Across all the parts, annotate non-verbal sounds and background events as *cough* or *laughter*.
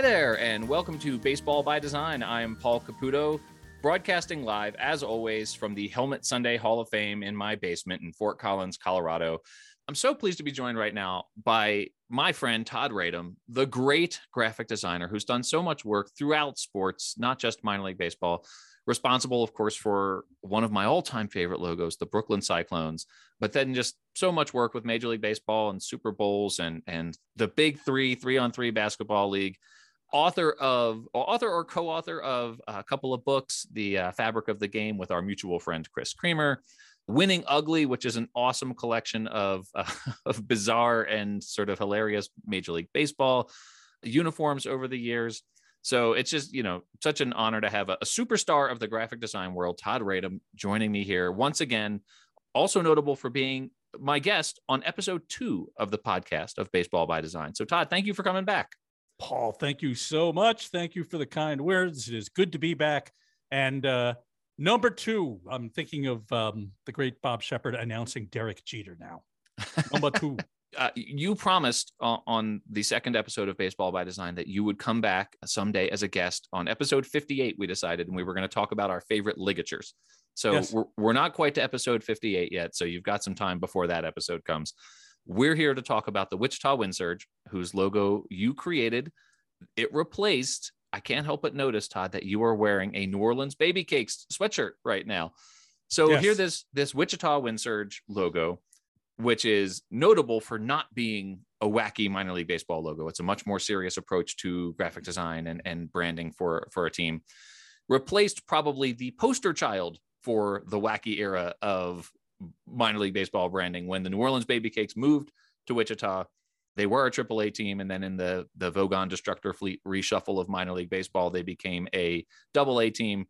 Hi there, and welcome to Baseball by Design. I'm Paul Caputo, broadcasting live, as always, from the Helmet Sundae Hall of Fame in my basement in Fort Collins, Colorado. I'm so pleased to be joined right now by my friend Todd Radom, the great graphic designer who's done so much work throughout sports, not just minor league baseball. Responsible, of course, for one of my all time favorite logos, the Brooklyn Cyclones, but then just so much work with Major League Baseball and Super Bowls and, and the big three, three on three basketball league author of author or co-author of a couple of books the uh, fabric of the game with our mutual friend chris creamer winning ugly which is an awesome collection of uh, *laughs* of bizarre and sort of hilarious major league baseball uniforms over the years. So it's just you know such an honor to have a, a superstar of the graphic design world todd radom joining me here once again also notable for being my guest on episode two of the podcast of baseball by design. So todd thank you for coming back Paul, thank you so much. Thank you for the kind words. It is good to be back. And uh, number two, I'm thinking of um, the great Bob Sheppard announcing Derek Jeter now. Number two. *laughs* Uh, you promised uh, on the second episode of Baseball by Design that you would come back someday as a guest on episode 58. We decided, and we were going to talk about our favorite ligatures. So yes. we're, we're not quite to episode 58 yet. So you've got some time before that episode comes. We're here to talk about the Wichita Wind Surge, whose logo you created. It replaced, I can't help but notice, Todd, that you are wearing a New Orleans Baby Cakes sweatshirt right now. So yes. here, this this Wichita Wind Surge logo, which is notable for not being a wacky minor league baseball logo. It's a much more serious approach to graphic design and, and branding for, for a team. Replaced probably the poster child for the wacky era of minor league baseball branding. When the New Orleans Baby Cakes moved to Wichita, they were a AAA team, and then in the the Vogon Destructor Fleet reshuffle of minor league baseball, they became a Double A team,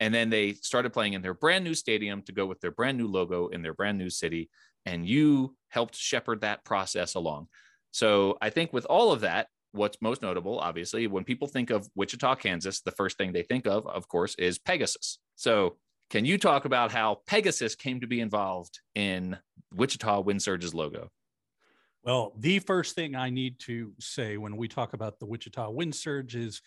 and then they started playing in their brand new stadium to go with their brand new logo in their brand new city. And you helped shepherd that process along. So I think with all of that, what's most notable, obviously, when people think of Wichita, Kansas, the first thing they think of, of course, is Pegasus. So can you talk about how Pegasus came to be involved in Wichita Wind Surge's logo? Well, the first thing I need to say when we talk about the Wichita Wind Surge is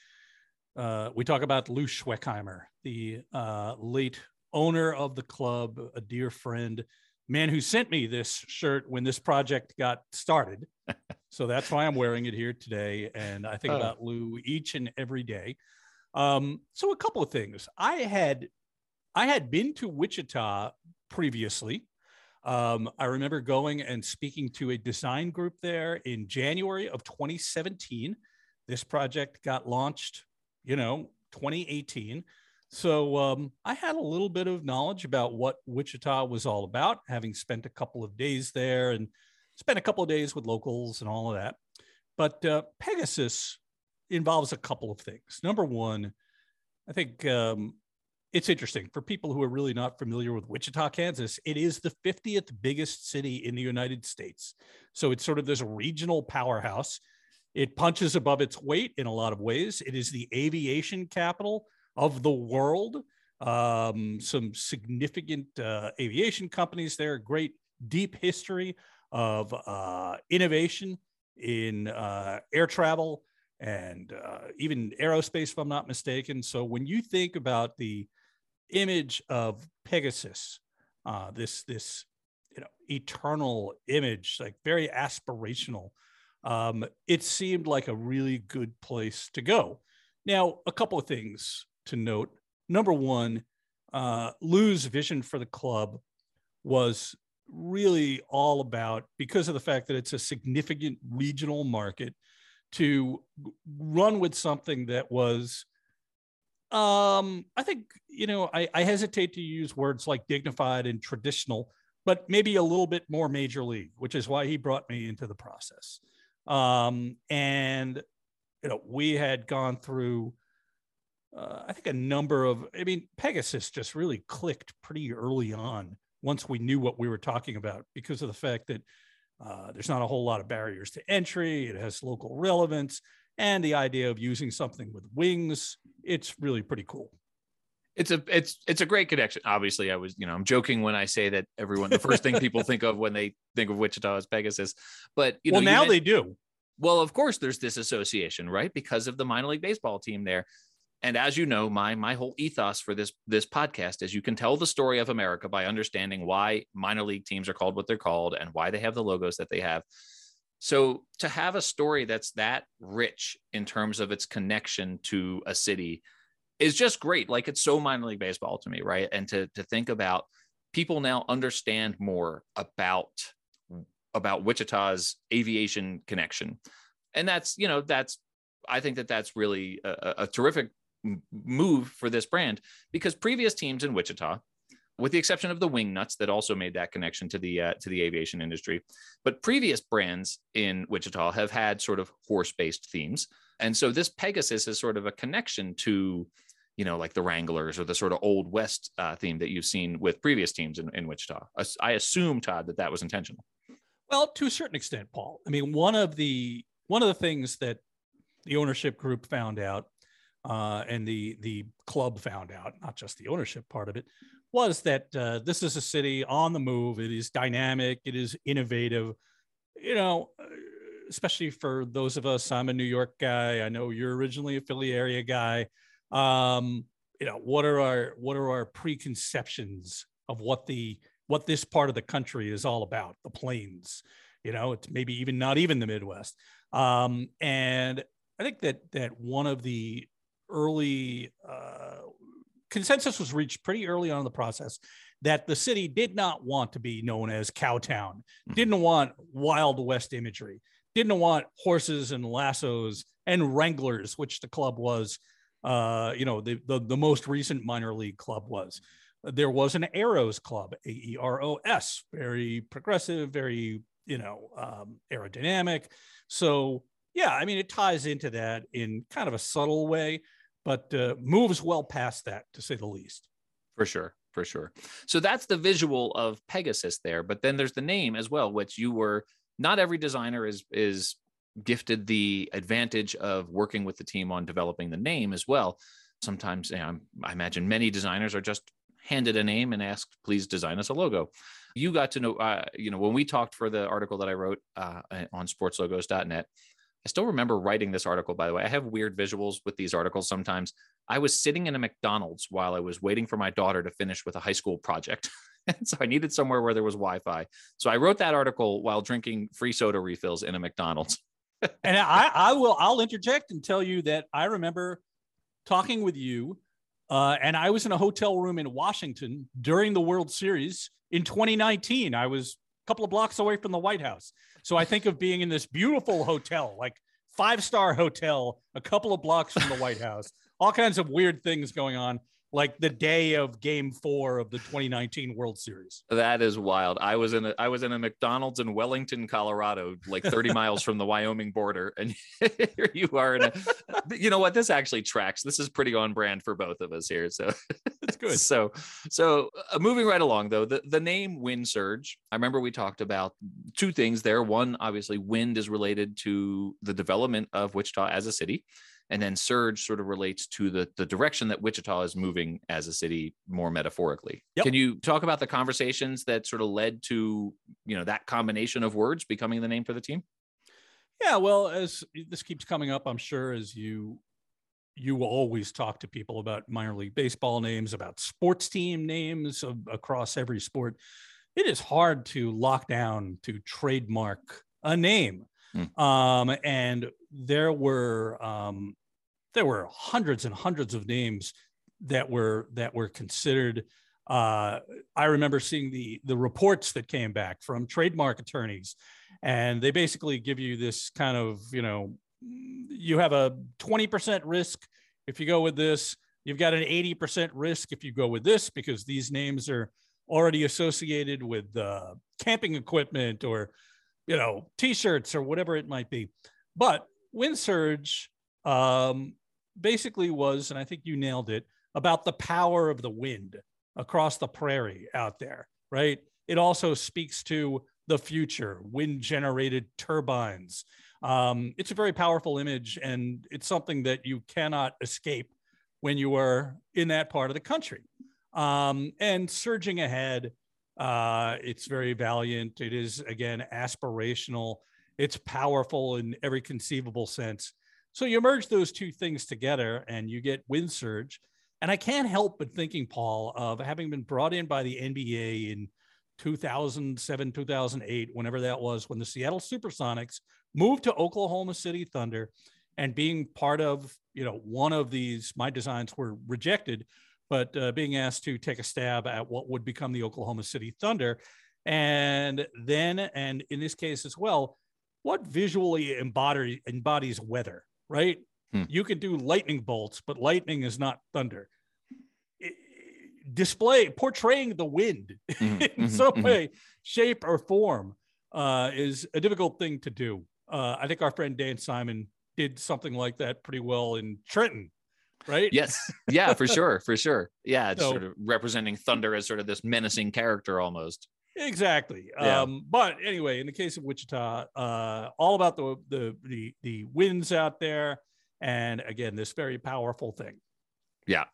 uh, we talk about Lou Schwechheimer, the uh, late owner of the club, a dear friend, man who sent me this shirt when this project got started. *laughs* so that's why I'm wearing it here today. And I think oh. about Lou each and every day. Um, so, a couple of things. I had I had been to Wichita previously. Um, I remember going and speaking to a design group there in January of 2017. This project got launched, you know, 2018. So um, I had a little bit of knowledge about what Wichita was all about, having spent a couple of days there and spent a couple of days with locals and all of that. But uh, Pegasus involves a couple of things. Number one, I think um, it's interesting for people who are really not familiar with Wichita, Kansas. It is the 50th biggest city in the United States. So it's sort of this regional powerhouse. It punches above its weight in a lot of ways. It is the aviation capital of the world. Um, some significant uh, aviation companies there, great deep history of uh, innovation in uh, air travel and uh, even aerospace, if I'm not mistaken. So when you think about the image of Pegasus, uh, this this you know eternal image, like very aspirational. Um, it seemed like a really good place to go. Now, a couple of things to note. Number one, uh, Lou's vision for the club was really all about because of the fact that it's a significant regional market to run with something that was um, I think you know I, I hesitate to use words like dignified and traditional, but maybe a little bit more major league, which is why he brought me into the process. Um, and you know we had gone through, uh, I think a number of. I mean, Pegasus just really clicked pretty early on once we knew what we were talking about because of the fact that uh, there's not a whole lot of barriers to entry. It has local relevance and the idea of using something with wings it's really pretty cool it's a it's it's a great connection obviously i was you know i'm joking when i say that everyone the first thing *laughs* people think of when they think of wichita is pegasus but you know well now they do Well, of course, there's this association, right? Because of the minor league baseball team there. And as you know, my my whole ethos for this this podcast is you can tell the story of America by understanding why minor league teams are called what they're called and why they have the logos that they have. So to have a story that's that rich in terms of its connection to a city is just great. Like it's so minor league baseball to me, right? And to to think about people now understand more about about Wichita's aviation connection. And that's, you know, that's I think that that's really a, a terrific move for this brand because previous teams in Wichita, with the exception of the Wingnuts that also made that connection to the uh, to the aviation industry, but previous brands in Wichita have had sort of horse-based themes, and so this Pegasus is sort of a connection to, you know, like the Wranglers or the sort of old West uh, theme that you've seen with previous teams in, in Wichita. I assume Todd that that was intentional. Well, to a certain extent, Paul. I mean, one of the one of the things that the ownership group found out uh, and the the club found out, not just the ownership part of it, was that uh, this is a city on the move. It is dynamic. It is innovative. You know, uh, especially for those of us. I'm a New York guy. I know you're originally a Philly area guy. Um, you know, what are our what are our preconceptions of what the what this part of the country is all about? The plains. You know, it's maybe even not even the Midwest. Um, and I think that that one of the early uh, consensus was reached pretty early on in the process that the city did not want to be known as Cowtown, hmm. didn't want Wild West imagery, didn't want horses and lassos and Wranglers, which the club was, uh, you know, the, the, the most recent minor league club was. There was an Aeros club, A E R O S, very progressive, very you know um, aerodynamic. So yeah, I mean, it ties into that in kind of a subtle way, but uh, moves well past that, to say the least. For sure, for sure. So that's the visual of Pegasus there, but then there's the name as well, which you were. Not every designer is is gifted the advantage of working with the team on developing the name as well. Sometimes you know, I imagine many designers are just handed a name and asked, please design us a logo. You got to know, uh, you know, when we talked for the article that I wrote uh, on sportslogos.net, I still remember writing this article, by the way. I have weird visuals with these articles sometimes. I was sitting in a McDonald's while I was waiting for my daughter to finish with a high school project. *laughs* and so I needed somewhere where there was Wi Fi. So I wrote that article while drinking free soda refills in a McDonald's. *laughs* and I, I will, I'll interject and tell you that I remember talking with you. Uh, and I was in a hotel room in Washington during the World Series in 2019. I was a couple of blocks away from the White House. So I think of being in this beautiful hotel, like five star hotel, a couple of blocks from the White House, all kinds of weird things going on like the day of game four of the 2019 World Series. That is wild. I was in a I was in a McDonald's in Wellington, Colorado, like 30 *laughs* miles from the Wyoming border. And here *laughs* you are in a you know what? This actually tracks. This is pretty on brand for both of us here. So it's good. *laughs* so so uh, moving right along though, the, the name Wind Surge. I remember we talked about two things there. One, obviously, wind is related to the development of Wichita as a city and then surge sort of relates to the the direction that wichita is moving as a city more metaphorically. Yep. can you talk about the conversations that sort of led to you know that combination of words becoming the name for the team? Yeah well as this keeps coming up i'm sure as you you always talk to people about minor league baseball names about sports team names of, across every sport. It is hard to lock down to trademark a name Mm. Um, and there were um, there were hundreds and hundreds of names that were that were considered. Uh, I remember seeing the the reports that came back from trademark attorneys, and they basically give you this kind of you know you have a 20% risk if you go with this you've got an 80% risk if you go with this because these names are already associated with uh, camping equipment or you know, t-shirts or whatever it might be. But Wind Surge um, basically was, and I think you nailed it, about the power of the wind across the prairie out there, right? It also speaks to the future, wind generated turbines. Um, it's a very powerful image, and it's something that you cannot escape when you are in that part of the country. Um, and surging ahead, uh, it's very valiant. It is again aspirational, It's powerful in every conceivable sense. So you merge those two things together and you get wind surge. And I can't help but thinking, Paul, of having been brought in by the NBA in 2007, 2008, whenever that was, when the Seattle Supersonics moved to Oklahoma City Thunder and being part of, you know, one of these, my designs were rejected, but uh, being asked to take a stab at what would become the Oklahoma City Thunder. And then, and in this case as well, what visually embody, embodies weather, right? Hmm. You could do lightning bolts, but lightning is not thunder. display portraying the wind *laughs* mm-hmm, in mm-hmm, some mm-hmm. way, shape, or form uh, is a difficult thing to do. Uh, I think our friend Dan Simon did something like that pretty well in Trenton, right? Yes. Yeah, for sure. For sure. Yeah. It's so, sort of representing Thunder as sort of this menacing character almost. Exactly. Yeah. Um, but anyway, in the case of Wichita, uh, all about the, the the the winds out there, and again, this very powerful thing. Yeah.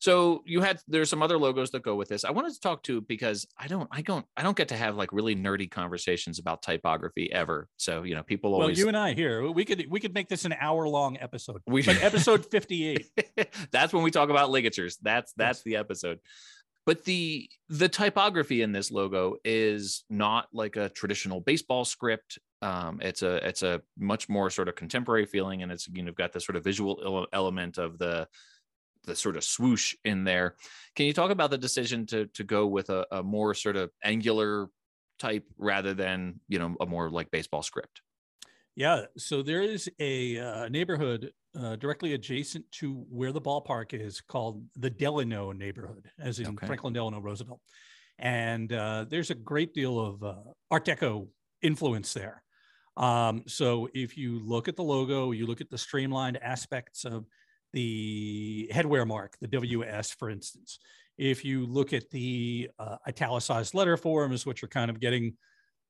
So you had there's some other logos that go with this. I wanted to talk to because I don't I don't I don't get to have like really nerdy conversations about typography ever. So you know people always. Well, you and I here we could we could make this an hour long episode. We but *laughs* episode fifty eight. *laughs* that's when we talk about ligatures. That's that's yes. the episode. But the the typography in this logo is not like a traditional baseball script. Um, it's a it's a much more sort of contemporary feeling, and it's you know got the sort of visual element of the the sort of swoosh in there. Can you talk about the decision to to go with a, a more sort of angular type rather than you know a more like baseball script? Yeah, so there is a uh, neighborhood uh, directly adjacent to where the ballpark is called the Delano neighborhood, as in okay. Franklin Delano Roosevelt. And uh, there's a great deal of uh, Art Deco influence there. Um, so if you look at the logo, you look at the streamlined aspects of the headwear mark, the WS, for instance. If you look at the uh, italicized letter forms, which are kind of getting,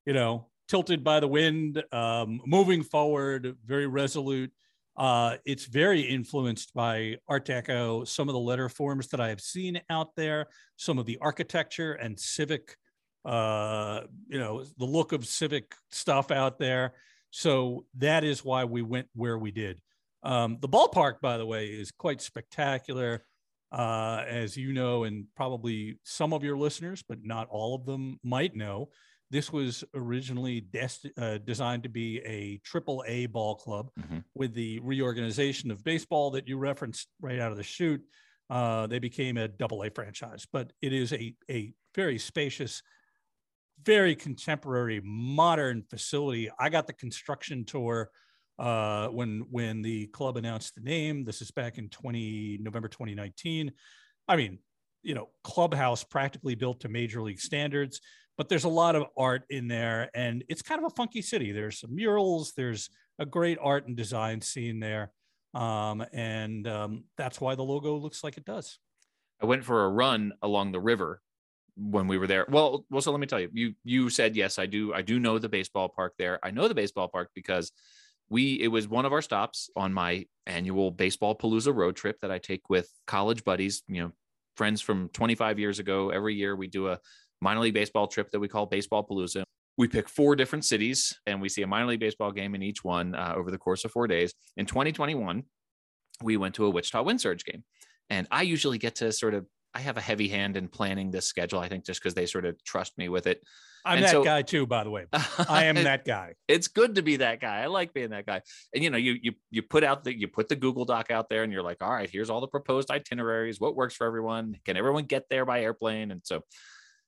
you know, tilted by the wind, um, moving forward, very resolute. Uh, it's very influenced by Art Deco, some of the letter forms that I have seen out there, some of the architecture and civic, uh, you know, the look of civic stuff out there. So that is why we went where we did. Um, the ballpark, by the way, is quite spectacular. Uh, as you know, and probably some of your listeners, but not all of them might know, this was originally uh, designed to be a triple A ball club. Mm-hmm. With the reorganization of baseball that you referenced right out of the chute, uh, they became a double A franchise. But it is a, a very spacious, very contemporary, modern facility. I got the construction tour uh, when when the club announced the name. This is back in 20 November 2019. I mean, you know, clubhouse practically built to major league standards, but there's a lot of art in there, and it's kind of a funky city. There's some murals. There's a great art and design scene there, um, and um, that's why the logo looks like it does. I went for a run along the river when we were there. Well, well, so let me tell you, you you said yes, I do. I do know the baseball park there. I know the baseball park because we it was one of our stops on my annual baseball palooza road trip that i take with college buddies you know friends from 25 years ago. Every year we do a minor league baseball trip that we call baseball palooza. We pick four different cities and we see a minor league baseball game in each one uh, over the course of four days. In 2021 we went to a wichita wind surge game. And i usually get to sort of i have a heavy hand in planning this schedule i think just because they sort of trust me with it I'm and that so, guy too, by the way. I am *laughs* that guy. It's good to be that guy. I like being that guy. And you know, you you you put out the you put the Google Doc out there, and you're like, all right, here's all the proposed itineraries. What works for everyone? Can everyone get there by airplane? And so,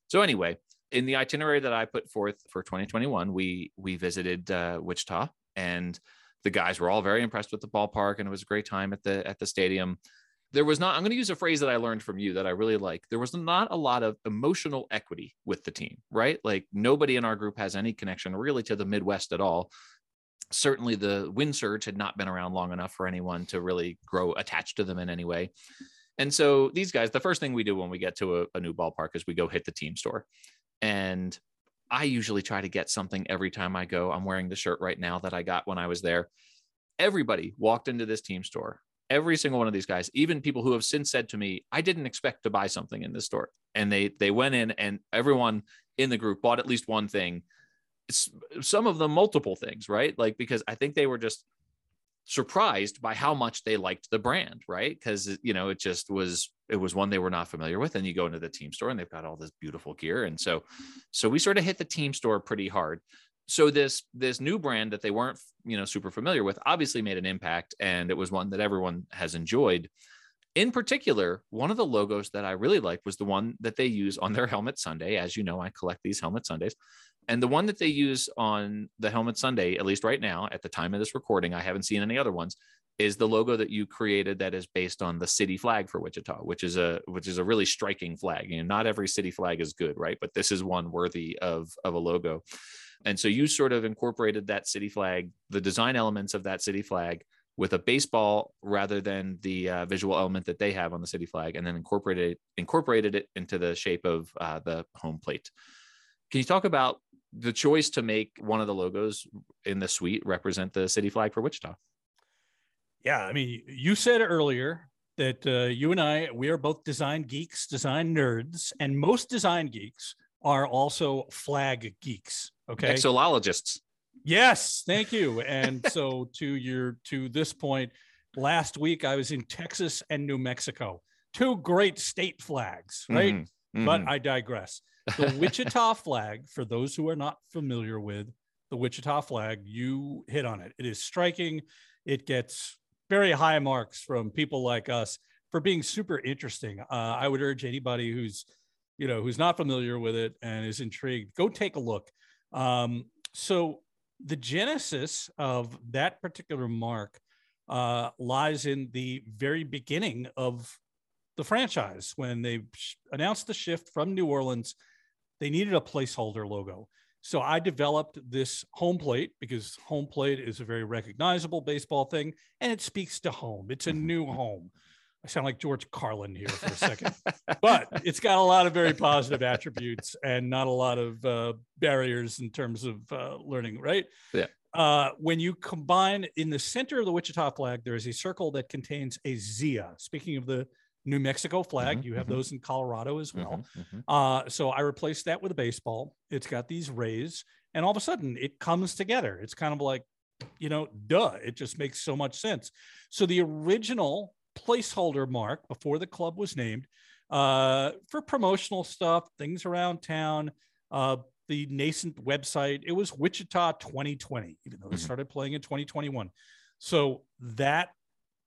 so anyway, in the itinerary that I put forth for 2021, we we visited uh, Wichita, and the guys were all very impressed with the ballpark, and it was a great time at the at the stadium there was not i'm going to use a phrase that i learned from you that i really like. There was not a lot of emotional equity with the team right? Like nobody in our group has any connection really to the midwest at all. Certainly the wind surge had not been around long enough for anyone to really grow attached to them in any way. And so these guys the first thing we do when we get to a, a new ballpark is we go hit the team store. And i usually try to get something every time i go. I'm wearing the shirt right now that i got when i was there. Everybody walked into this team store every single one of these guys, even people who have since said to me, I didn't expect to buy something in this store. And they they went in and everyone in the group bought at least one thing some of them multiple things, right? Like because I think they were just surprised by how much they liked the brand, right? Because you know it just was it was one they were not familiar with, and you go into the team store and they've got all this beautiful gear, and so so we sort of hit the team store pretty hard. So this this new brand that they weren't you know super familiar with obviously made an impact, and it was one that everyone has enjoyed. In particular, one of the logos that I really liked was the one that they use on their helmet sundae. As you know, I collect these helmet sundaes. And the one that they use on the helmet sundae, at least right now, at the time of this recording, I haven't seen any other ones, is the logo that you created that is based on the city flag for Wichita, which is a which is a really striking flag. You know, not every city flag is good, right? But this is one worthy of of a logo. And so you sort of incorporated that city flag, the design elements of that city flag with a baseball rather than the uh, visual element that they have on the city flag, and then incorporated incorporated it into the shape of uh, the home plate. Can you talk about the choice to make one of the logos in the suite represent the city flag for Wichita. Yeah, I mean, you said earlier that uh, you and I we are both design geeks, design nerds, and most design geeks are also flag geeks. Okay, vexillologists. Yes, thank you. And *laughs* so to your to this point, last week I was in Texas and New Mexico, two great state flags, right? Mm-hmm. Mm-hmm. But I digress the *laughs* Wichita flag, for those who are not familiar with the Wichita flag, you hit on it. It is striking. It gets very high marks from people like us for being super interesting. Uh, I would urge anybody who's, you know, who's not familiar with it and is intrigued, go take a look. Um, so the genesis of that particular mark uh, lies in the very beginning of the franchise when they announced the shift from New Orleans they needed a placeholder logo. So I developed this home plate because home plate is a very recognizable baseball thing and it speaks to home. It's a *laughs* new home. I sound like George Carlin here for a second, but *laughs* it's got a lot of very positive attributes and not a lot of uh, barriers in terms of uh, learning, right? Yeah. Uh, when you combine in the center of the Wichita flag, there is a circle that contains a Zia. Speaking of the New Mexico flag. Mm-hmm, you have mm-hmm. those in Colorado as well. Mm-hmm, mm-hmm, uh, so I replaced that with a baseball. It's got these rays, and all of a sudden it comes together. It's kind of like, you know, duh. It just makes so much sense. So the original placeholder mark before the club was named uh, for promotional stuff, things around town, uh, the nascent website, it was Wichita 2020, even though they mm-hmm. started playing in 2021. So that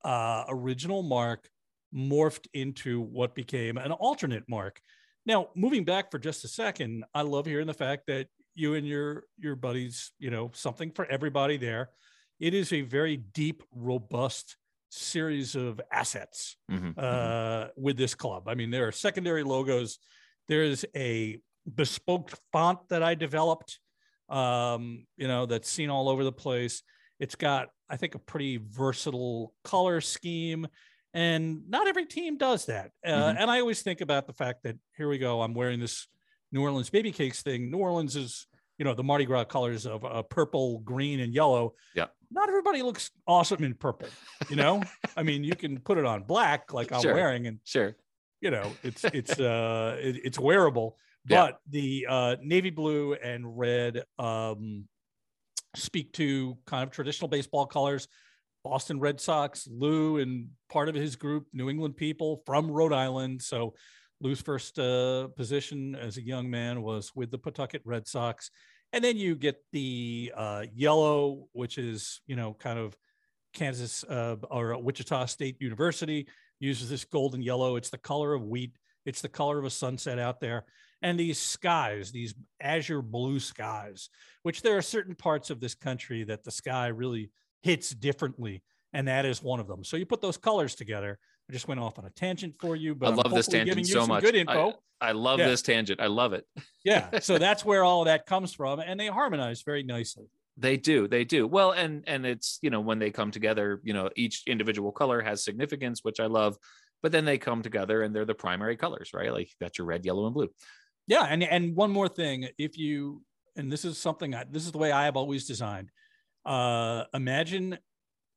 uh, original mark morphed into what became an alternate mark. Now, moving back for just a second, I love hearing the fact that you and your your buddies, you know, something for everybody there. It is a very deep, robust series of assets mm-hmm, uh, mm-hmm. with this club. I mean, there are secondary logos. There is a bespoke font that I developed, um, you know, that's seen all over the place. It's got, I think, a pretty versatile color scheme. And not every team does that. Uh, mm-hmm. And I always think about the fact that here we go, I'm wearing this New Orleans baby cakes thing. New Orleans is, you know, the Mardi Gras colors of uh, purple, green, and yellow. Yeah. Not everybody looks awesome in purple, you know? I mean, you can put it on black like I'm sure. wearing and sure. You know, it's *laughs* it's uh it, it's wearable, but yeah. the uh navy blue and red um speak to kind of traditional baseball colors Boston Red Sox, Lou and part of his group, New England people from Rhode Island. So Lou's first uh, position as a young man was with the Pawtucket Red Sox. And then you get the uh, yellow, which is, you know, kind of Kansas uh, or Wichita State University uses this golden yellow. It's the color of wheat. It's the color of a sunset out there. And these skies, these azure blue skies, which there are certain parts of this country that the sky really hits differently, and that is one of them. So you put those colors together. I just went off on a tangent for you, but I love this tangent so much. Good info. I, I love yeah. this tangent. I love it. yeah. So *laughs* that's where all of that comes from, and they harmonize very nicely. They do. They do. Well, and and it's you know when they come together, you know each individual color has significance, which I love. But then they come together and they're the primary colors, right? Like got your red, yellow, and blue. Yeah, and and one more thing, if you and this is something I, this is the way I have always designed uh, imagine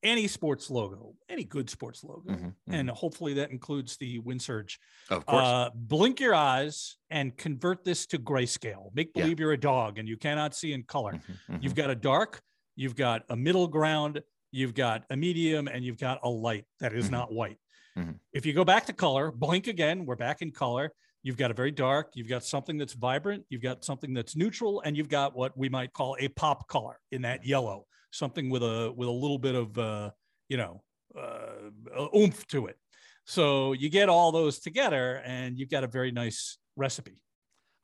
any sports logo, any good sports logo, mm-hmm, mm-hmm. and hopefully that includes the wind surge. Of course. Uh, blink your eyes and convert this to grayscale. Make believe yeah. you're a dog and you cannot see in color. Mm-hmm, mm-hmm, you've got a dark, you've got a middle ground, you've got a medium, and you've got a light that is mm-hmm. not white. Mm-hmm. If you go back to color, blink again, we're back in color. You've got a very dark, you've got something that's vibrant, you've got something that's neutral, and you've got what we might call a pop color in that yellow something with a with a little bit of uh, you know uh, oomph to it. So you get all those together, and you've got a very nice recipe.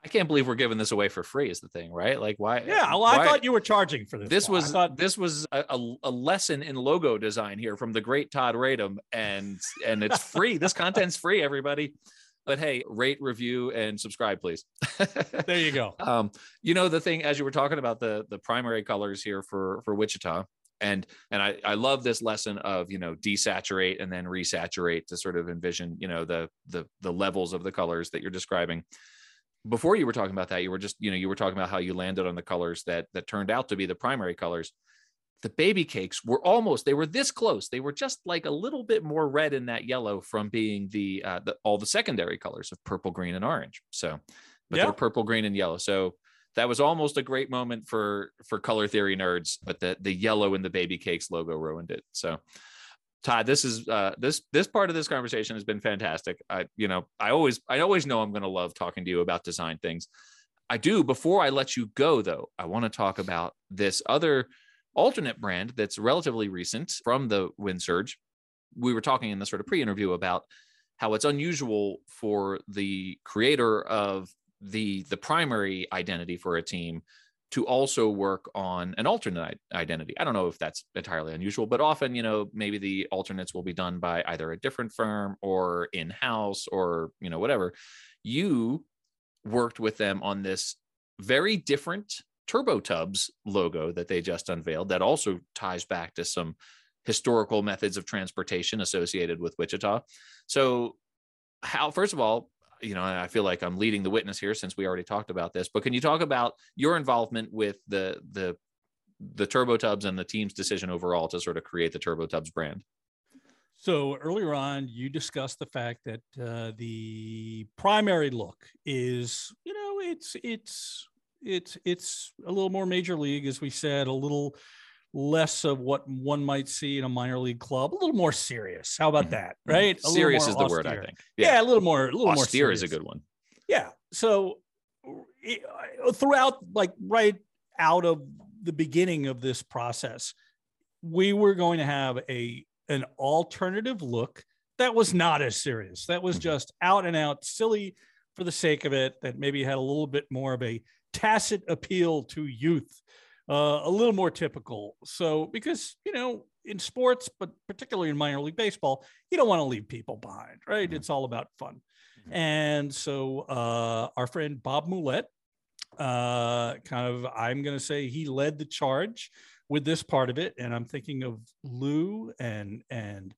I can't believe we're giving this away for free. Is the thing, right? Like, why? Yeah, well, why? I thought you were charging for this. This one. was thought... this was a, a, lesson in logo design here from the great Todd Radom, and and it's free. this content's free, everybody. But hey, rate, review, and subscribe, please. *laughs* there you go. Um, you know the thing as you were talking about the the primary colors here for for Wichita, and and I I love this lesson of you know desaturate and then resaturate to sort of envision you know the the the levels of the colors that you're describing. Before you were talking about that, you were just you know you were talking about how you landed on the colors that that turned out to be the primary colors the baby cakes were almost they were this close they were just like a little bit more red in that yellow from being the, uh, the all the secondary colors of purple green and orange so but yeah. they're purple green and yellow so that was almost a great moment for for color theory nerds but the the yellow in the baby cakes logo ruined it so Todd, this is uh, this this part of this conversation has been fantastic. I you know I always I always know I'm going to love talking to you about design things. I do. Before I let you go, though, I want to talk about this other alternate brand that's relatively recent from the wind surge. We were talking in the sort of pre-interview about how it's unusual for the creator of the the primary identity for a team to also work on an alternate identity. I don't know if that's entirely unusual, but often, you know, maybe the alternates will be done by either a different firm or in-house or, you know, whatever. You worked with them on this very different Turbo Tubs logo that they just unveiled that also ties back to some historical methods of transportation associated with Wichita. So, how, first of all, you know, I feel like I'm leading the witness here since we already talked about this, but can you talk about your involvement with the, the, the Turbo Tubs and the team's decision overall to sort of create the Turbo Tubs brand? So earlier on, you discussed the fact that uh, the primary look is, you know, it's it's it's it's a little more major league, as we said, a little less of what one might see in a minor league club, a little more serious. How about mm-hmm. that? Mm-hmm. Right? Serious is the word, I think. Yeah. yeah. a little more, a little austere more. is a good one. Yeah. So throughout, like right out of the beginning of this process, we were going to have a an alternative look that was not as serious. That was mm-hmm. just out and out silly for the sake of it. That maybe had a little bit more of a tacit appeal to youth, uh, a little more typical. So, because, you know, in sports, but particularly in minor league baseball, you don't want to leave people behind, right? Mm-hmm. It's all about fun. Mm-hmm. And so, uh, our friend Bob Moullette, uh, kind of, I'm going to say he led the charge with this part of it. And I'm thinking of Lou and, and,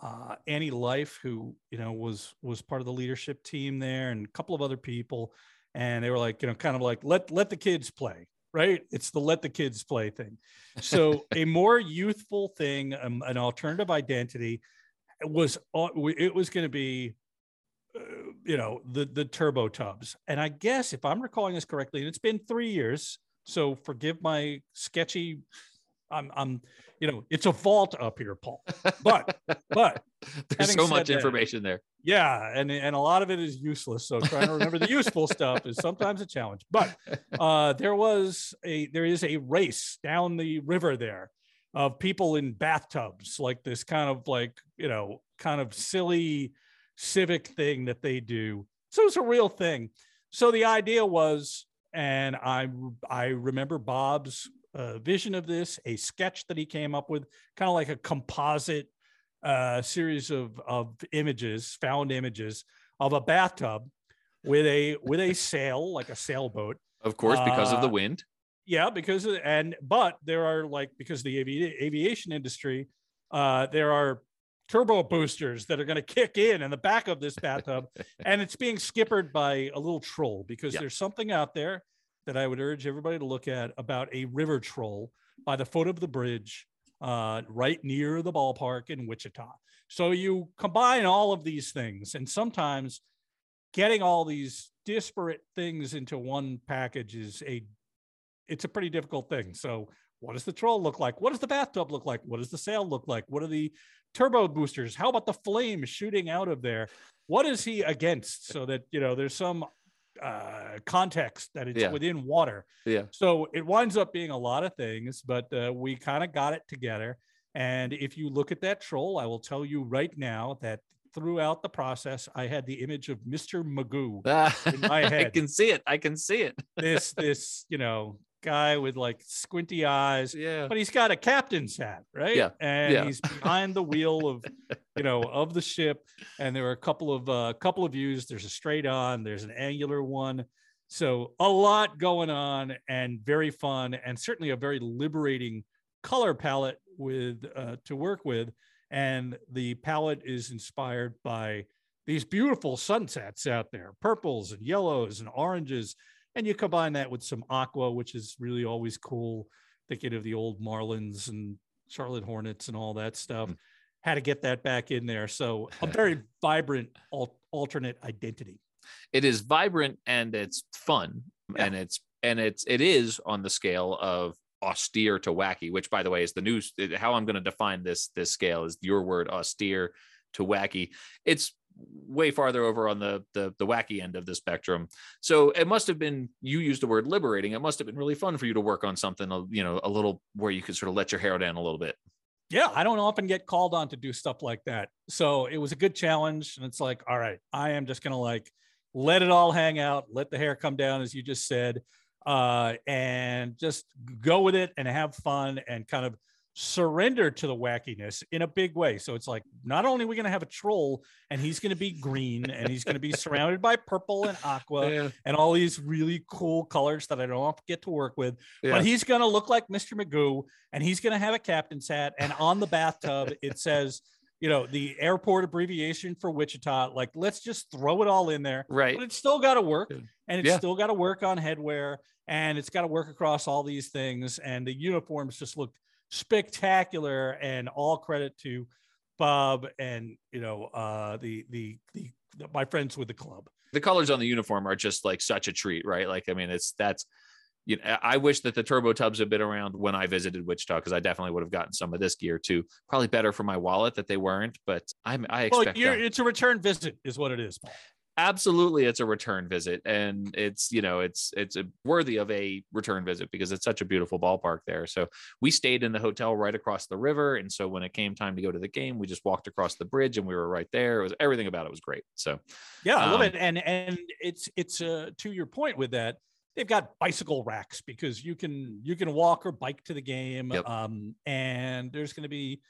uh, Annie Life, who you know was was part of the leadership team there, and a couple of other people and they were like, you know, kind of like let let the kids play, right? It's the let the kids play thing. So a more youthful thing, um, an alternative identity, was it was going to be, uh, you know, the the turbo tubs. And I guess if I'm recalling this correctly, and it's been three years, so forgive my sketchy. I'm I'm you know, it's a vault up here, Paul. But *laughs* but there's so much information there. Yeah, and and a lot of it is useless. So trying to remember the *laughs* useful stuff is sometimes a challenge. But uh, there was a there is a race down the river there of people in bathtubs, like this kind of like you know kind of silly civic thing that they do. So it's a real thing. So the idea was, and I I remember Bob's uh, vision of this, a sketch that he came up with, kind of like a composite uh, series of of images, found images of a bathtub with a with a sail, like a sailboat. Of course, because uh, of the uh, wind. Yeah, because of, and but there are like because the avi- aviation industry, uh, there are turbo boosters that are going to kick in in the back of this bathtub, *laughs* and it's being skippered by a little troll because yep. there's something out there that I would urge everybody to look at about a river troll by the foot of the bridge uh, right near the ballpark in Wichita. So you combine all of these things, and sometimes getting all these disparate things into one package is a it's a pretty difficult thing. So what does the troll look like? What does the bathtub look like? What does the sail look like? What are the turbo boosters? How about the flame shooting out of there? What is he against? So that you know there's some uh, context that it's yeah. within water. Yeah. So it winds up being a lot of things, but uh, we kind of got it together. And if you look at that troll, I will tell you right now that throughout the process, I had the image of Mr. Magoo *laughs* in my head. I can see it. I can see it. this, *laughs* this, you know, guy with like squinty eyes. Yeah. But he's got a captain's hat, right? Yeah. And yeah. he's behind the wheel of, you know, *laughs* of the ship. And there are a couple of a uh, couple of views. There's a straight on. There's an angular one. So a lot going on and very fun and certainly a very liberating color palette with uh, to work with. And the palette is inspired by these beautiful sunsets out there, purples and yellows and oranges and you combine that with some aqua, which is really always cool. Thinking of the old Marlins and Charlotte Hornets and all that stuff. Mm. Had to get that back in there. So a very *laughs* vibrant al- alternate identity. It is vibrant and it's fun yeah. and it's and it's it is on the scale of austere to wacky which by the way is the news how i'm going to define this this scale is your word austere to wacky it's way farther over on the, the the wacky end of the spectrum. So it must have been you used the word liberating. It must have been really fun for you to work on something uh, you know a little where you could sort of let your hair down a little bit. Yeah, I don't often get called on to do stuff like that. So it was a good challenge and it's like, all right, I am just to like let it all hang out, let the hair come down as you just said, uh and just go with it and have fun and kind of surrender to the wackiness in a big way. So it's like not only are we going to have a troll and he's going to be green and he's going to be surrounded by purple and aqua yeah. and all these really cool colors that I don't get to work with, yeah. but he's going to look like Mr. Magoo and he's going to have a captain's hat and on the bathtub it says you know the airport abbreviation for Wichita. Like, let's just throw it all in there. Right. But it's still got to work, and it's yeah. still got to work on headwear, and it's got to work across all these things. And the uniforms just look spectacular and all credit to Bob and you know uh, the, the the my friends with the club. The colors on the uniform are just like such a treat, right? Like I mean, it's that's you know, I wish that the turbo tubs had been around when I visited Wichita because I definitely would have gotten some of this gear too. Probably better for my wallet that they weren't, but I'm I expect well, it's a return visit, is what it is. Paul absolutely it's a return visit and it's you know it's it's worthy of a return visit because it's such a beautiful ballpark there so we stayed in the hotel right across the river and so when it came time to go to the game we just walked across the bridge and we were right there it was everything about it was great so yeah i love um, it and and it's it's uh to your point with that they've got bicycle racks because you can you can walk or bike to the game yep. um and there's going to be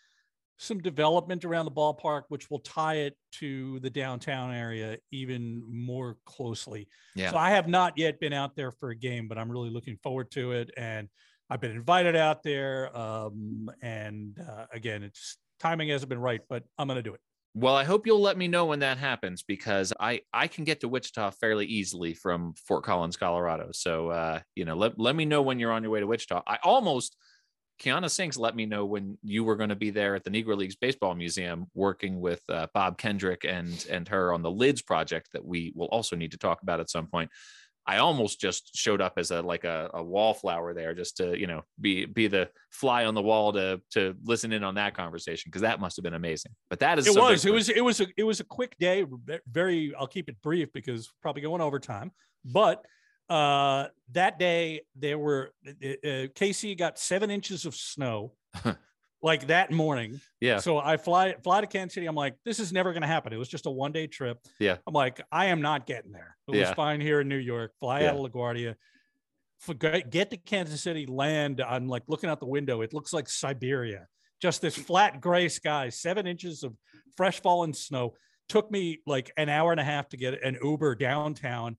some development around the ballpark, which will tie it to the downtown area even more closely. Yeah. So I have not yet been out there for a game, but I'm really looking forward to it. And I've been invited out there. Um, and uh, again, it's timing hasn't been right, but I'm going to do it. Well, I hope you'll let me know when that happens because I I can get to Wichita fairly easily from Fort Collins, Colorado. So uh, you know, let let me know when you're on your way to Wichita. I almost Kiana Sinks let me know when you were going to be there at the Negro Leagues Baseball Museum working with uh, Bob Kendrick and and her on the Lids project that we will also need to talk about at some point. I almost just showed up as a like a, a wallflower there just to you know be be the fly on the wall to to listen in on that conversation because that must have been amazing. But that is it was it was it was a it was a quick day. Very I'll keep it brief because probably going over time, but uh, that day there were uh, uh KC got seven inches of snow, *laughs* like that morning. Yeah. So I fly fly to Kansas City. I'm like, this is never going to happen. It was just a one day trip. Yeah. I'm like, I am not getting there. It yeah. was fine here in New York. Fly yeah. out of LaGuardia. Forget, get to Kansas City, land. I'm like looking out the window. It looks like Siberia. Just this flat gray sky, seven inches of fresh fallen snow. Took me like an hour and a half to get an Uber downtown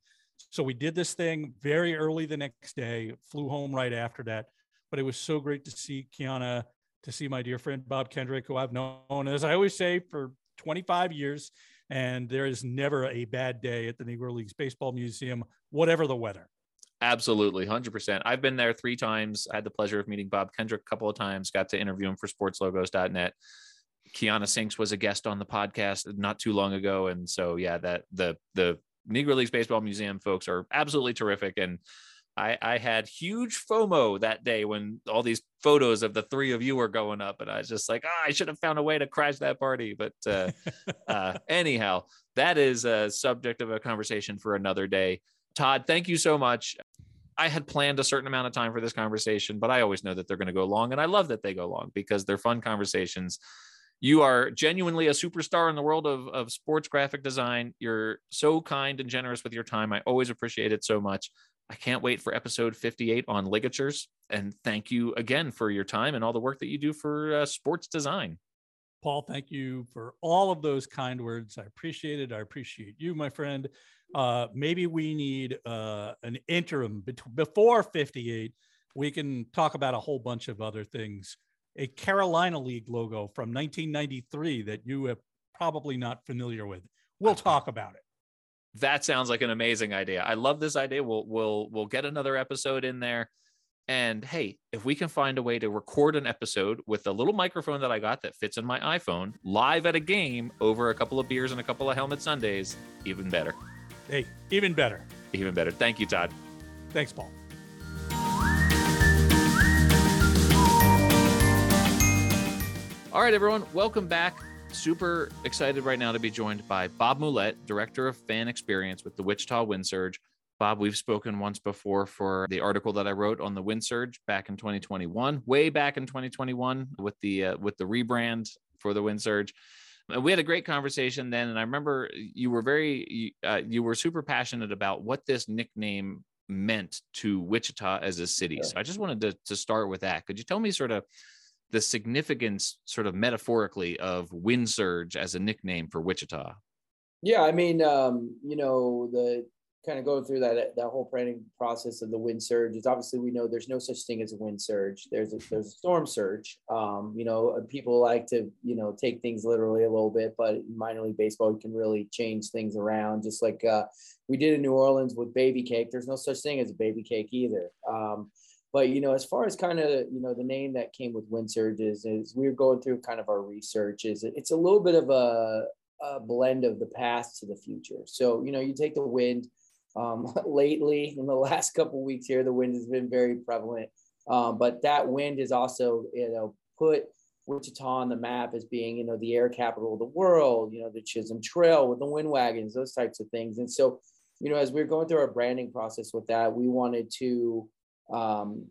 so we did this thing very early the next day, flew home right after that. But it was so great to see Kiana, to see my dear friend Bob Kendrick, who I've known, as I always say, for 25 years. And there is never a bad day at the Negro Leagues Baseball Museum, whatever the weather. Absolutely, 100%. I've been there three times. I had the pleasure of meeting Bob Kendrick a couple of times, got to interview him for sportslogos.net. Kiana Sinks was a guest on the podcast not too long ago. And so, yeah, that the, the Negro Leagues Baseball Museum folks are absolutely terrific. And I, I had huge FOMO that day when all these photos of the three of you were going up, and I was just like, oh, I should have found a way to crash that party. But uh, *laughs* uh, anyhow, that is a subject of a conversation for another day. Todd, thank you so much. I had planned a certain amount of time for this conversation, but I always know that they're going to go long, and I love that they go long because they're fun conversations. You are genuinely a superstar in the world of, of sports graphic design. You're so kind and generous with your time. I always appreciate it so much. I can't wait for episode 58 on ligatures. And thank you again for your time and all the work that you do for uh, sports design. Paul, thank you for all of those kind words. I appreciate it. I appreciate you, my friend. Uh, maybe we need uh, an interim bet- before 58. We can talk about a whole bunch of other things. A Carolina League logo from 1993 that you are probably not familiar with. We'll uh-huh. talk about it that sounds like an amazing idea. I love this idea. We'll we'll we'll get another episode in there. And hey, if we can find a way to record an episode with a little microphone that I got that fits in my iPhone live at a game over a couple of beers and a couple of helmet Sundaes, even better. Hey, even better. Even better. Thank you, Todd. Thanks, Paul. All right, everyone, welcome back super excited right now to be joined by Bob Moullette, Director of Fan Experience with the Wichita Wind Surge. Bob, we've spoken once before for the article that I wrote on the Wind Surge back in 2021, way back in 2021 with the uh, with the rebrand for the Wind Surge. And we had a great conversation then, and I remember you were very uh, you were super passionate about what this nickname meant to Wichita as a city. So I just wanted to to start with that. Could you tell me sort of the significance, sort of metaphorically, of wind surge as a nickname for Wichita? Yeah, I mean, um, you know, the kind of going through that that whole planning process of the wind surge is obviously we know there's no such thing as a wind surge. There's a, there's a storm surge. Um, you know, people like to you know take things literally a little bit, but minor league baseball you can really change things around. Just like uh, we did in New Orleans with baby cake. There's no such thing as a baby cake either. Um, but you know as far as kind of you know the name that came with wind surges is we were going through kind of our research is it's a little bit of a, a blend of the past to the future. So you know you take the wind um, *laughs* lately in the *laughs* last couple weeks here the wind has been very prevalent. Um, but that wind is also you know put wichita on the map as being you know the air capital of the world you know the chisholm trail with the wind wagons those types of things. And so you know as we are going through our branding process with that we wanted to um,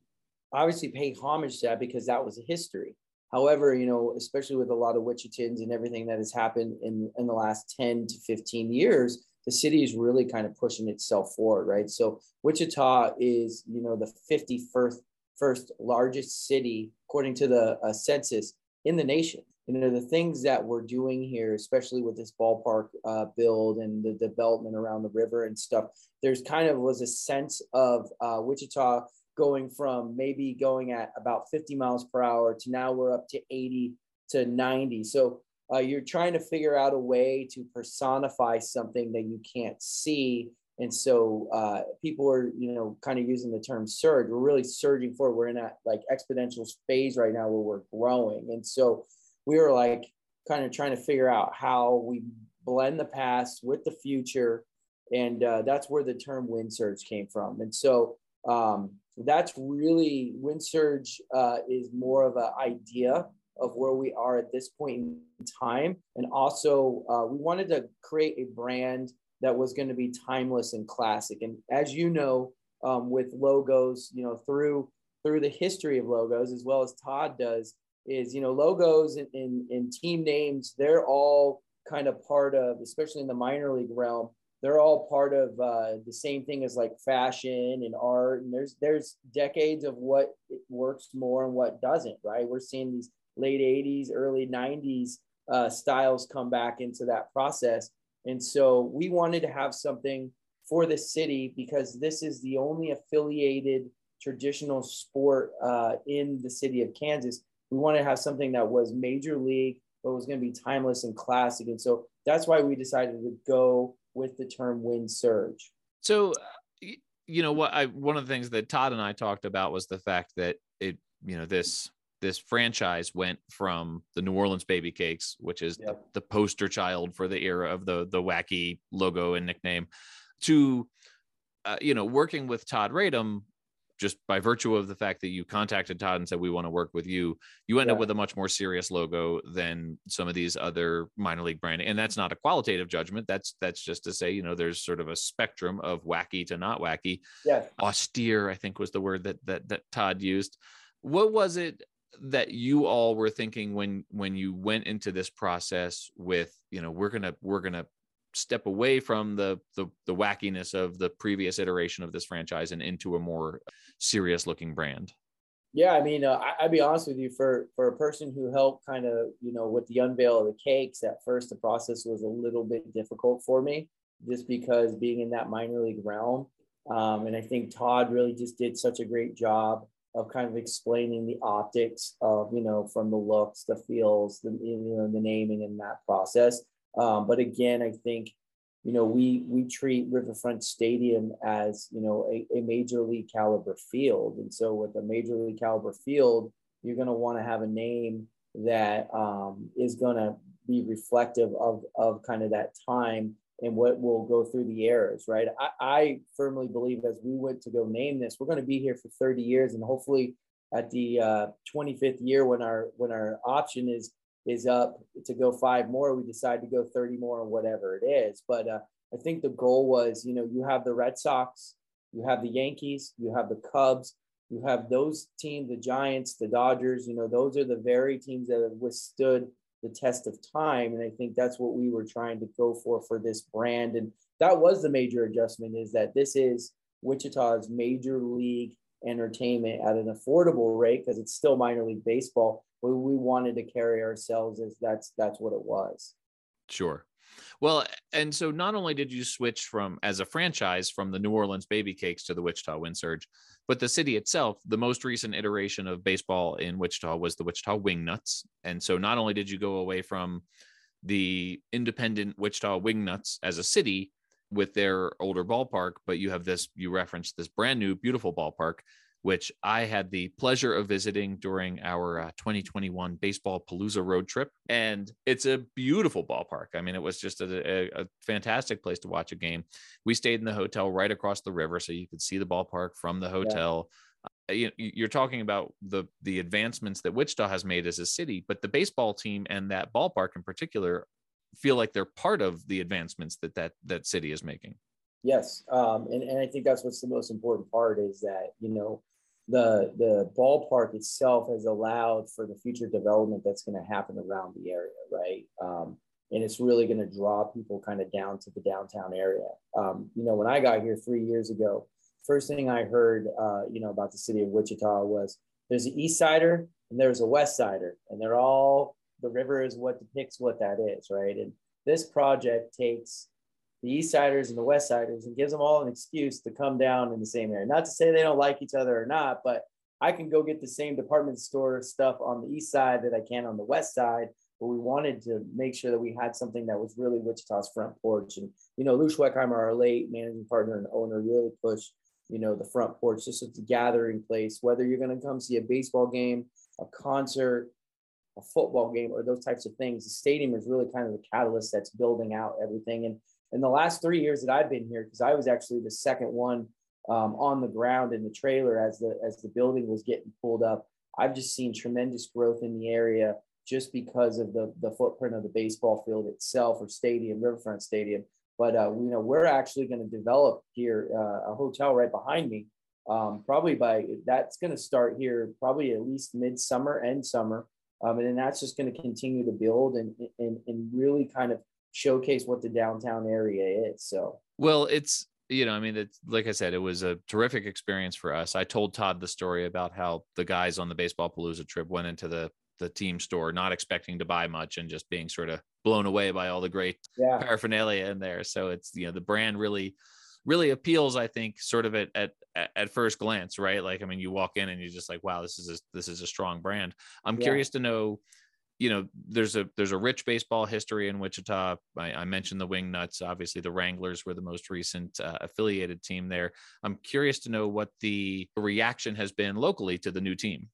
obviously pay homage to that because that was a history. However, you know, especially with a lot of Wichitans and everything that has happened in, in the last 10 to 15 years, the city is really kind of pushing itself forward, right? So Wichita is, you know, the 51st first largest city, according to the uh, census, in the nation. You know, the things that we're doing here, especially with this ballpark uh, build and the development around the river and stuff, there's kind of was a sense of uh, Wichita going from maybe going at about 50 miles per hour to now we're up to 80 to 90. So uh, you're trying to figure out a way to personify something that you can't see. And so uh, people are, you know, kind of using the term surge. We're really surging forward. We're in that like exponential phase right now where we're growing. And so we were like kind of trying to figure out how we blend the past with the future. And uh, that's where the term wind surge came from. And so um, that's really wind surge uh, is more of an idea of where we are at this point in time. And also uh, we wanted to create a brand that was going to be timeless and classic. And as you know um, with logos you know through through the history of logos as well as todd does is you know logos and, and, and team names they're all kind of part of especially in the minor league realm they're all part of uh, the same thing as like fashion and art and there's there's decades of what works more and what doesn't right? We're seeing these late 80s early 90s uh, styles come back into that process. And so we wanted to have something for the city because this is the only affiliated traditional sport uh, in the city of kansas. We wanted to have something that was major league but was going to be timeless and classic. And so that's why we decided to go with the term wind surge. So you know what I one of the things that Todd and I talked about was the fact that it you know this this franchise went from the New Orleans Baby Cakes, which is yep. the, the, poster child for the era of the the wacky logo and nickname, to uh, you know working with Todd Radom just by virtue of the fact that you contacted Todd and said we want to work with you, you end yeah. up with a much more serious logo than some of these other minor league branding. And that's not a qualitative judgment. That's that's just to say, you know, there's sort of a spectrum of wacky to not wacky. Yeah. Austere, I think was the word that that that Todd used. What was it that you all were thinking when when you went into this process with, you know, we're gonna we're gonna step away from the, the the wackiness of the previous iteration of this franchise and into a more serious looking brand. Yeah i mean uh, I, would be honest with you for for a person who helped kind of you know with the unveil of the cakes at first the process was a little bit difficult for me just because being in that minor league realm um, and i think todd really just did such a great job of kind of explaining the optics of you know from the looks the feels the you know the naming and that process um, but again, I think you know we we treat Riverfront Stadium as you know a, a major league caliber field, and so with a major league caliber field, you're going to want to have a name that um, is going to be reflective of of kind of that time and what will go through the eras, right? I, I firmly believe as we went to go name this, we're going to be here for 30 years, and hopefully at the uh, 25th year when our when our option is is up to go five more, we decide to go 30 more or whatever it is. But uh, I think the goal was, you know, you have the Red Sox, you have the Yankees, you have the Cubs, you have those teams, the Giants, the Dodgers, you know, those are the very teams that have withstood the test of time. And I think that's what we were trying to go for for this brand. And that was the major adjustment is that this is Wichita's major league entertainment at an affordable rate because it's still minor league baseball we, we wanted to carry ourselves as that's that's what it was. Sure. Well and so not only did you switch from as a franchise from the new orleans baby cakes to the wichita wind surge but the city itself the most recent iteration of baseball in wichita was the wichita wingnuts and so not only did you go away from the independent wichita wingnuts as a city with their older ballpark but you have this you referenced this brand new beautiful ballpark which I had the pleasure of visiting during our uh, 2021 Baseball Palooza road trip. And it's a beautiful ballpark. I mean, it was just a, a, a, fantastic place to watch a game. We stayed in the hotel right across the river, so you could see the ballpark from the hotel. Yeah. Uh, you, are talking about the the advancements that Wichita has made as a city, but the baseball team and that ballpark in particular feel like they're part of the advancements that that that city is making. Yes, um, and and I think that's what's the most important part is that you know the the ballpark itself has allowed for the future development that's going to happen around the area, right? Um, and it's really going to draw people kind of down to the downtown area. Um, you know, when I got here three years ago, first thing I heard, uh, you know, about the city of Wichita was there's an East Sider and there's a West Sider, and they're all the river is what depicts what that is, right? And this project takes the East Siders and the West Siders and gives them all an excuse to come down in the same area. Not to say they don't like each other or not, but I can go get the same department store stuff on the East Side that I can on the West Side. But we wanted to make sure that we had something that was really Wichita's front porch. And, you know, Lou Schwechheimer, our late managing partner and owner, really pushed, you know, the front porch just as a gathering place, whether you're going to come see a baseball game, a concert, a football game, or those types of things. The stadium is really kind of the catalyst that's building out everything. And in the last three years that I've been here, because I was actually the second one um, on the ground in the trailer as the as the building was getting pulled up, I've just seen tremendous growth in the area just because of the the footprint of the baseball field itself or stadium, Riverfront Stadium. But uh, you know, we're actually going to develop here uh, a hotel right behind me. Um, probably by that's going to start here probably at least midsummer and summer, um, and then that's just going to continue to build and, and and really kind of showcase what the downtown area is. So, well, it's, you know, I mean, it's like I said, it was a terrific experience for us. I told Todd the story about how the guys on the baseball palooza trip went into the the team store not expecting to buy much and just being sort of blown away by all the great yeah. paraphernalia in there so it's you know the brand really really appeals i think sort of at, at at first glance right like i mean you walk in and you're just like wow this is a, this is a strong brand i'm yeah. curious to know you know, there's a there's a rich baseball history in Wichita. I, I mentioned the Wingnuts. Obviously, the Wranglers were the most recent uh, affiliated team there. I'm curious to know what the reaction has been locally to the new team.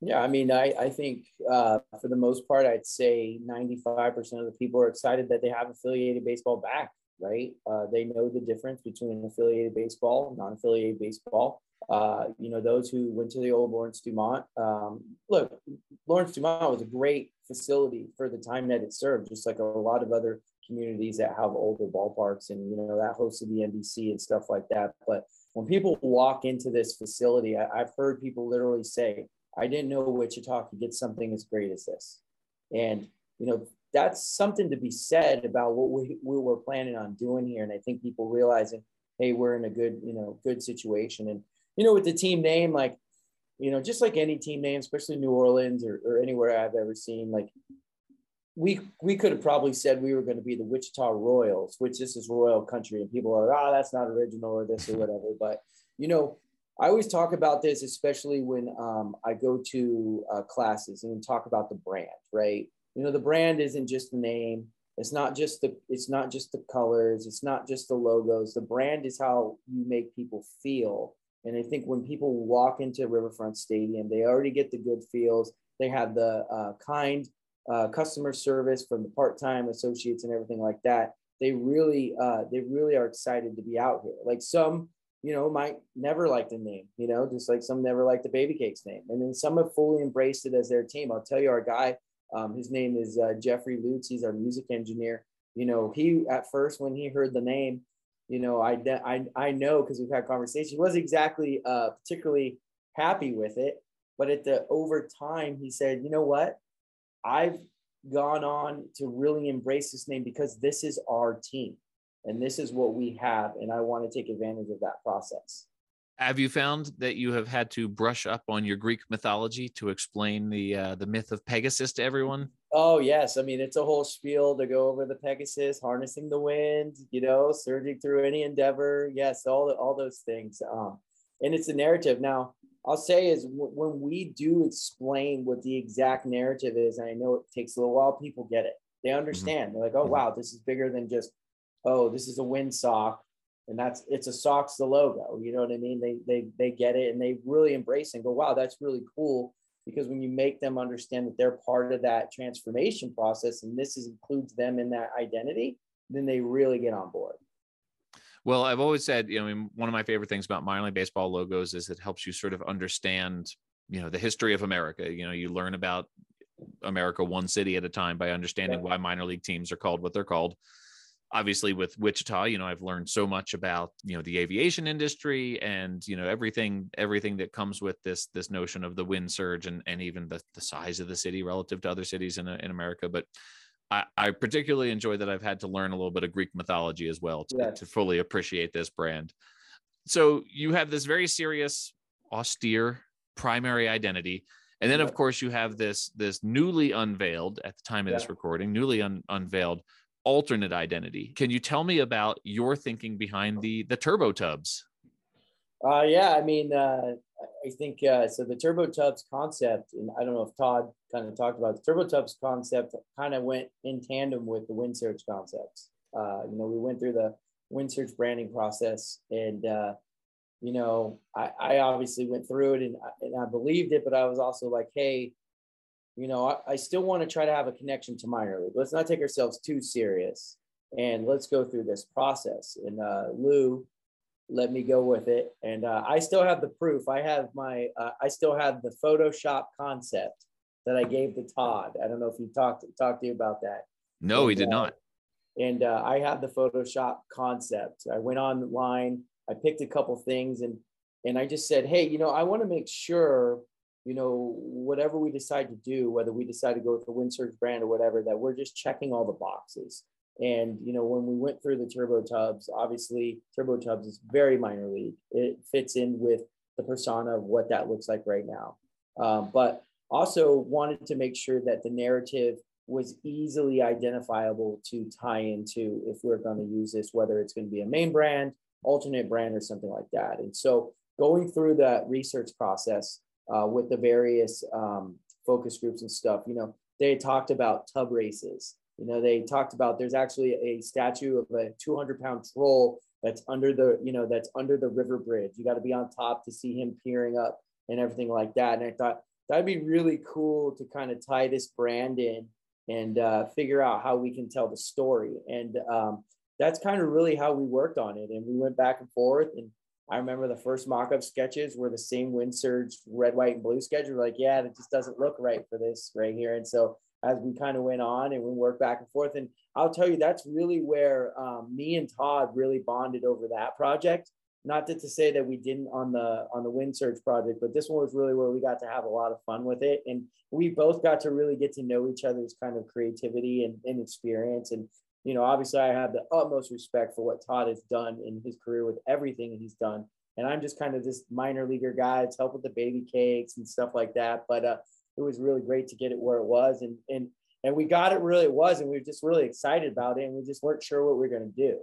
Yeah, I mean, I, I think uh, for the most part, I'd say 95% of the people are excited that they have affiliated baseball back, right? Uh, they know the difference between affiliated baseball, non affiliated baseball. Uh, you know, those who went to the old Lawrence Dumont. Um, look, Lawrence Dumont was a great facility for the time that it served, just like a lot of other communities that have older ballparks and, you know, that hosted the NBC and stuff like that. But when people walk into this facility, I, I've heard people literally say, I didn't know Wichita could get something as great as this. And, you know, that's something to be said about what we, we were planning on doing here. And I think people realizing, hey, we're in a good, you know, good situation. And, you know, with the team name, like, you know, just like any team name, especially New Orleans or, or anywhere I've ever seen, like we we could have probably said we were going to be the Wichita Royals, which this is Royal Country, and people are, ah, oh, that's not original or this or whatever. But you know, I always talk about this, especially when um, I go to uh, classes and talk about the brand, right? You know, the brand isn't just the name. It's not just the it's not just the colors. It's not just the logos. The brand is how you make people feel. And I think when people walk into Riverfront Stadium, they already get the good feels. They have the uh, kind uh, customer service from the part-time associates and everything like that. They really, uh, they really are excited to be out here. Like some you know, might never like the name, you know, just like some never like the baby cakes name. And then some have fully embraced it as their team. I'll tell you, our guy, um, his name is uh, Jeffrey Lutz. He's our music engineer. You know, he at first when he heard the name, you know, I I, I know because we've had conversations. He wasn't exactly uh, particularly happy with it, but at the over time, he said, you know what, I've gone on to really embrace this name because this is our team and this is what we have and i want to take advantage of that process have you found that you have had to brush up on your greek mythology to explain the uh, the myth of pegasus to everyone oh yes i mean it's a whole spiel to go over the pegasus harnessing the wind you know surging through any endeavor yes all the, all those things um, and it's a narrative now i'll say is w- when we do explain what the exact narrative is and i know it takes a little while people get it they mm-hmm. understand mm-hmm. they're like oh mm-hmm. wow this is bigger than just oh, this is a windsock, and that's it's a socks the logo. You know what I mean? They they they get it and they really embrace and go, wow, that's really cool. Because when you make them understand that they're part of that transformation process and this is, includes them in that identity, then they really get on board. Well, I've always said, you know, I mean, one of my favorite things about minor league baseball logos is it helps you sort of understand, you know, the history of America. You know, you learn about America one city at a time by understanding yeah. why minor league teams are called what they're called obviously with wichita you know i've learned so much about you know the aviation industry and you know everything everything that comes with this this notion of the wind surge and and even the, the size of the city relative to other cities in, in america but I, I particularly enjoy that i've had to learn a little bit of greek mythology as well to, yes. to fully appreciate this brand so you have this very serious austere primary identity and then of course you have this this newly unveiled at the time of yeah. this recording newly un- unveiled alternate identity. Can you tell me about your thinking behind the the turbo tubs? Uh, yeah, I mean, uh, I think uh, so. The turbo tubs concept, and I don't know if Todd kind of talked about the turbo tubs concept, kind of went in tandem with the wind surge concepts. Uh, you know, we went through the wind surge branding process, and uh, you know, I, I obviously went through it and, and I believed it, but I was also like, hey, you know, I, I still want to try to have a connection to minor league. Let's not take ourselves too serious and let's go through this process. And uh, Lou let me go with it. And uh, I still have the proof. I have my, uh, I still have the Photoshop concept that I gave to Todd. I don't know if he talked talked to you about that. No, and, he did uh, not. And uh, I have the Photoshop concept. I went online, I picked a couple things, and and I just said, hey, you know, I want to make sure you know, whatever we decide to do, whether we decide to go with the wind surge brand or whatever, that we're just checking all the boxes. And you know, when we went through the turbo tubs, obviously turbo tubs is very minor league. It fits in with the persona of what that looks like right now. Um, but also wanted to make sure that the narrative was easily identifiable to tie into if we're going to use this, whether it's going to be a main brand, alternate brand, or something like that. And so going through that research process, uh, with the various um, focus groups and stuff. You know, they talked about tub races. You know, they talked about there's actually a statue of a 200 pound troll that's under the, you know, that's under the river bridge. You got to be on top to see him peering up and everything like that. And I thought that'd be really cool to kind of tie this brand in and uh, figure out how we can tell the story. And um, that's kind of really how we worked on it. And we went back and forth. And I remember the first mock-up sketches were the same wind surge, red, white, and blue sketch. We're like, yeah, that just doesn't look right for this right here. And so as we kind of went on and we worked back and forth, and I'll tell you, that's really where um, me and Todd really bonded over that project. Not to, to say that we didn't on the on the wind surge project, but this one was really where we got to have a lot of fun with it, and we both got to really get to know each other's kind of creativity and, and experience. And you know, obviously, I have the utmost respect for what Todd has done in his career with everything he's done and I'm just kind of this minor leaguer guy. It's help with the baby cakes and stuff like that. But uh, it was really great to get it where it was, and and and we got it really it was, and we were just really excited about it, and we just weren't sure what we were going to do.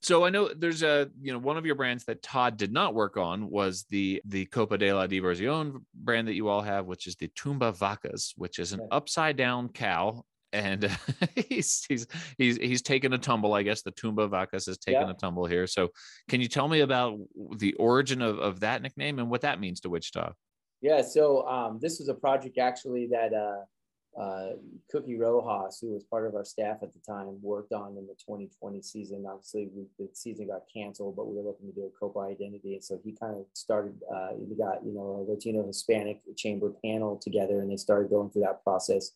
So I know there's a you know one of your brands that Todd did not work on was the the Copa de la Diversión brand that you all have, which is the Tumba Vacas, which is an upside down cow and *laughs* he's he's he's he's taken a tumble. I guess the Tumba Vacas has taken yeah. a tumble here. So, can you tell me about the origin of, of that nickname and what that means to Wichita? Yeah, so um, this was a project actually that uh, uh, Cookie Rojas, who was part of our staff at the time, worked on in the 2020 season. Obviously, we, the season got canceled, but we were looking to do a Copa identity, and so he kind of started. Uh, we got you know a Latino Hispanic chamber panel together, and they started going through that process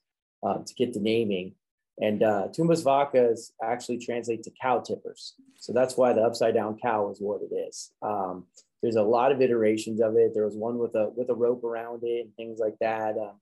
um, to get the naming. And uh, Tumbas Vacas actually translate to cow tippers. So that's why the upside down cow is what it is. Um, there's a lot of iterations of it. There was one with a with a rope around it and things like that. Uh,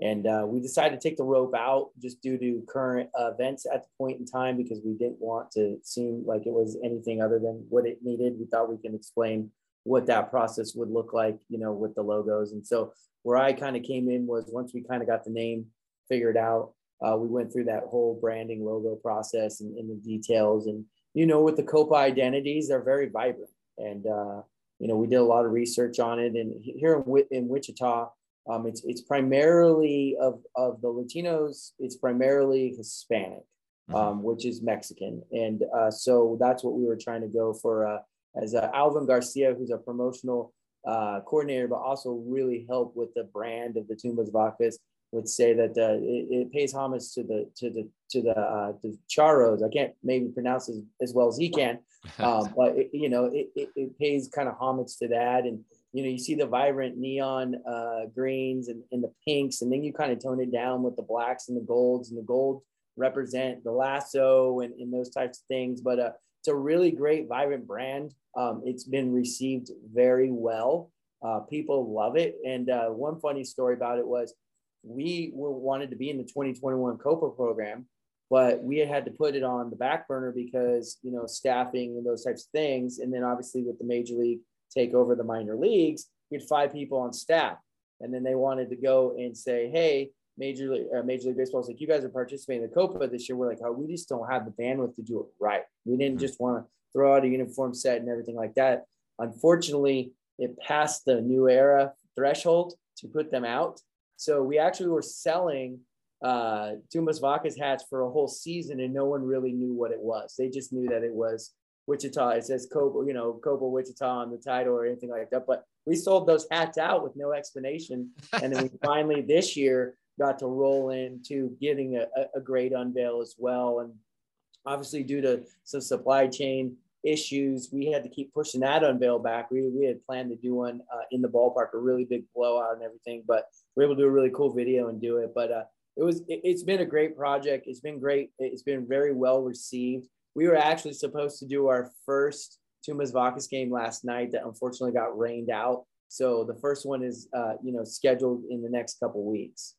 and uh, we decided to take the rope out just due to current events at the point in time because we didn't want to seem like it was anything other than what it needed. We thought we can explain what that process would look like, you know, with the logos. And so where I kind of came in was once we kind of got the name figured out. Uh, we went through that whole branding logo process and, and, the details. And, you know, with the Copa identities, they're very vibrant. And, uh, you know, we did a lot of research on it. And here in, in Wichita, um, it's, it's primarily of, of the Latinos, it's primarily Hispanic, mm-hmm. um, which is Mexican. And uh, so that's what we were trying to go for uh, as uh, Alvin Garcia, who's a promotional uh, coordinator, but also really help with the brand of the Tumbas Vacas would say that uh, it, it, pays homage to the to the to the uh, the Charros. I can't maybe pronounce as, as well as he can, um, *laughs* but it, you know it, it, it, pays kind of homage to that. And you know you see the vibrant neon uh, greens and, and the pinks, and then you kind of tone it down with the blacks and the golds, and the gold represent the lasso and, and those types of things. But uh, it's a really great vibrant brand. Um, it's been received very well. Uh, people love it. And uh, one funny story about it was we were wanted to be in the 2021 COPA program, but we had to put it on the back burner because you know staffing and those types of things. And then obviously with the major league take over the minor leagues, we had five people on staff, and then they wanted to go and say, hey. Major League, uh, Major League Baseball is like, you guys are participating in the Copa this year. We're like, oh, we just don't have the bandwidth to do it right. We didn't mm-hmm. just want to throw out a uniform set and everything like that. Unfortunately, it passed the new era threshold to put them out. So we actually were selling uh, Tumbas Vacas hats for a whole season, and no one really knew what it was. They just knew that it was Wichita. It says Copa, you know, Copa Wichita on the title or anything like that. But we sold those hats out with no explanation, and then we *laughs* finally this year got to roll into getting a, a great unveil as well. And obviously, due to some supply chain issues, we had to keep pushing that unveil back. We, we had planned to do one uh, in the ballpark, a really big blowout and everything, but we are able to do a really cool video and do it. But uh, it was it, has been a great project. It's been great. It's been very well received. We were actually supposed to do our first Tumbas Vacas game last night that unfortunately got rained out. So the first one is uh, you know scheduled in the next couple weeks.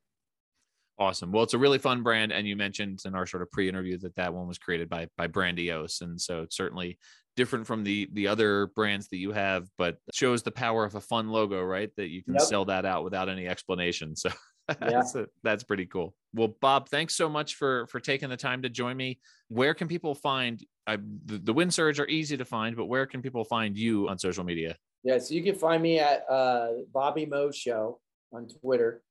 Awesome. Well, it's a really fun brand, and you mentioned in our sort of pre-interview that that one was created by by Brandiose, and so it's certainly different from the the other brands that you have, but shows the power of a fun logo, right? That you can yep. sell that out without any explanation. So *laughs* that's, yeah. that's pretty cool. Well, Bob, thanks so much for for taking the time to join me. Where can people find I, the, the Wind Surge are easy to find, but where can people find you on social media? Yeah, so you can find me at uh, Bobby Mo Show on Twitter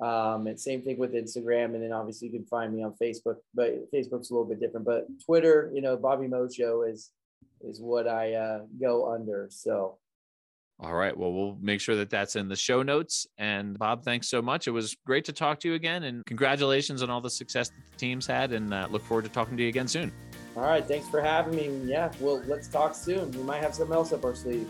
Um, and same thing with Instagram, and then obviously you can find me on Facebook, but Facebook's a little bit different. But Twitter, you know, Bobby Mojo is is what I uh, go under. So. All right. Well, we'll make sure that that's in the show notes. And Bob, thanks so much. It was great to talk to you again, and congratulations on all the success that the team's had. And uh, look forward to talking to you again soon. All right. Thanks for having me. Yeah. Well, let's talk soon. We might have something else up our sleeve.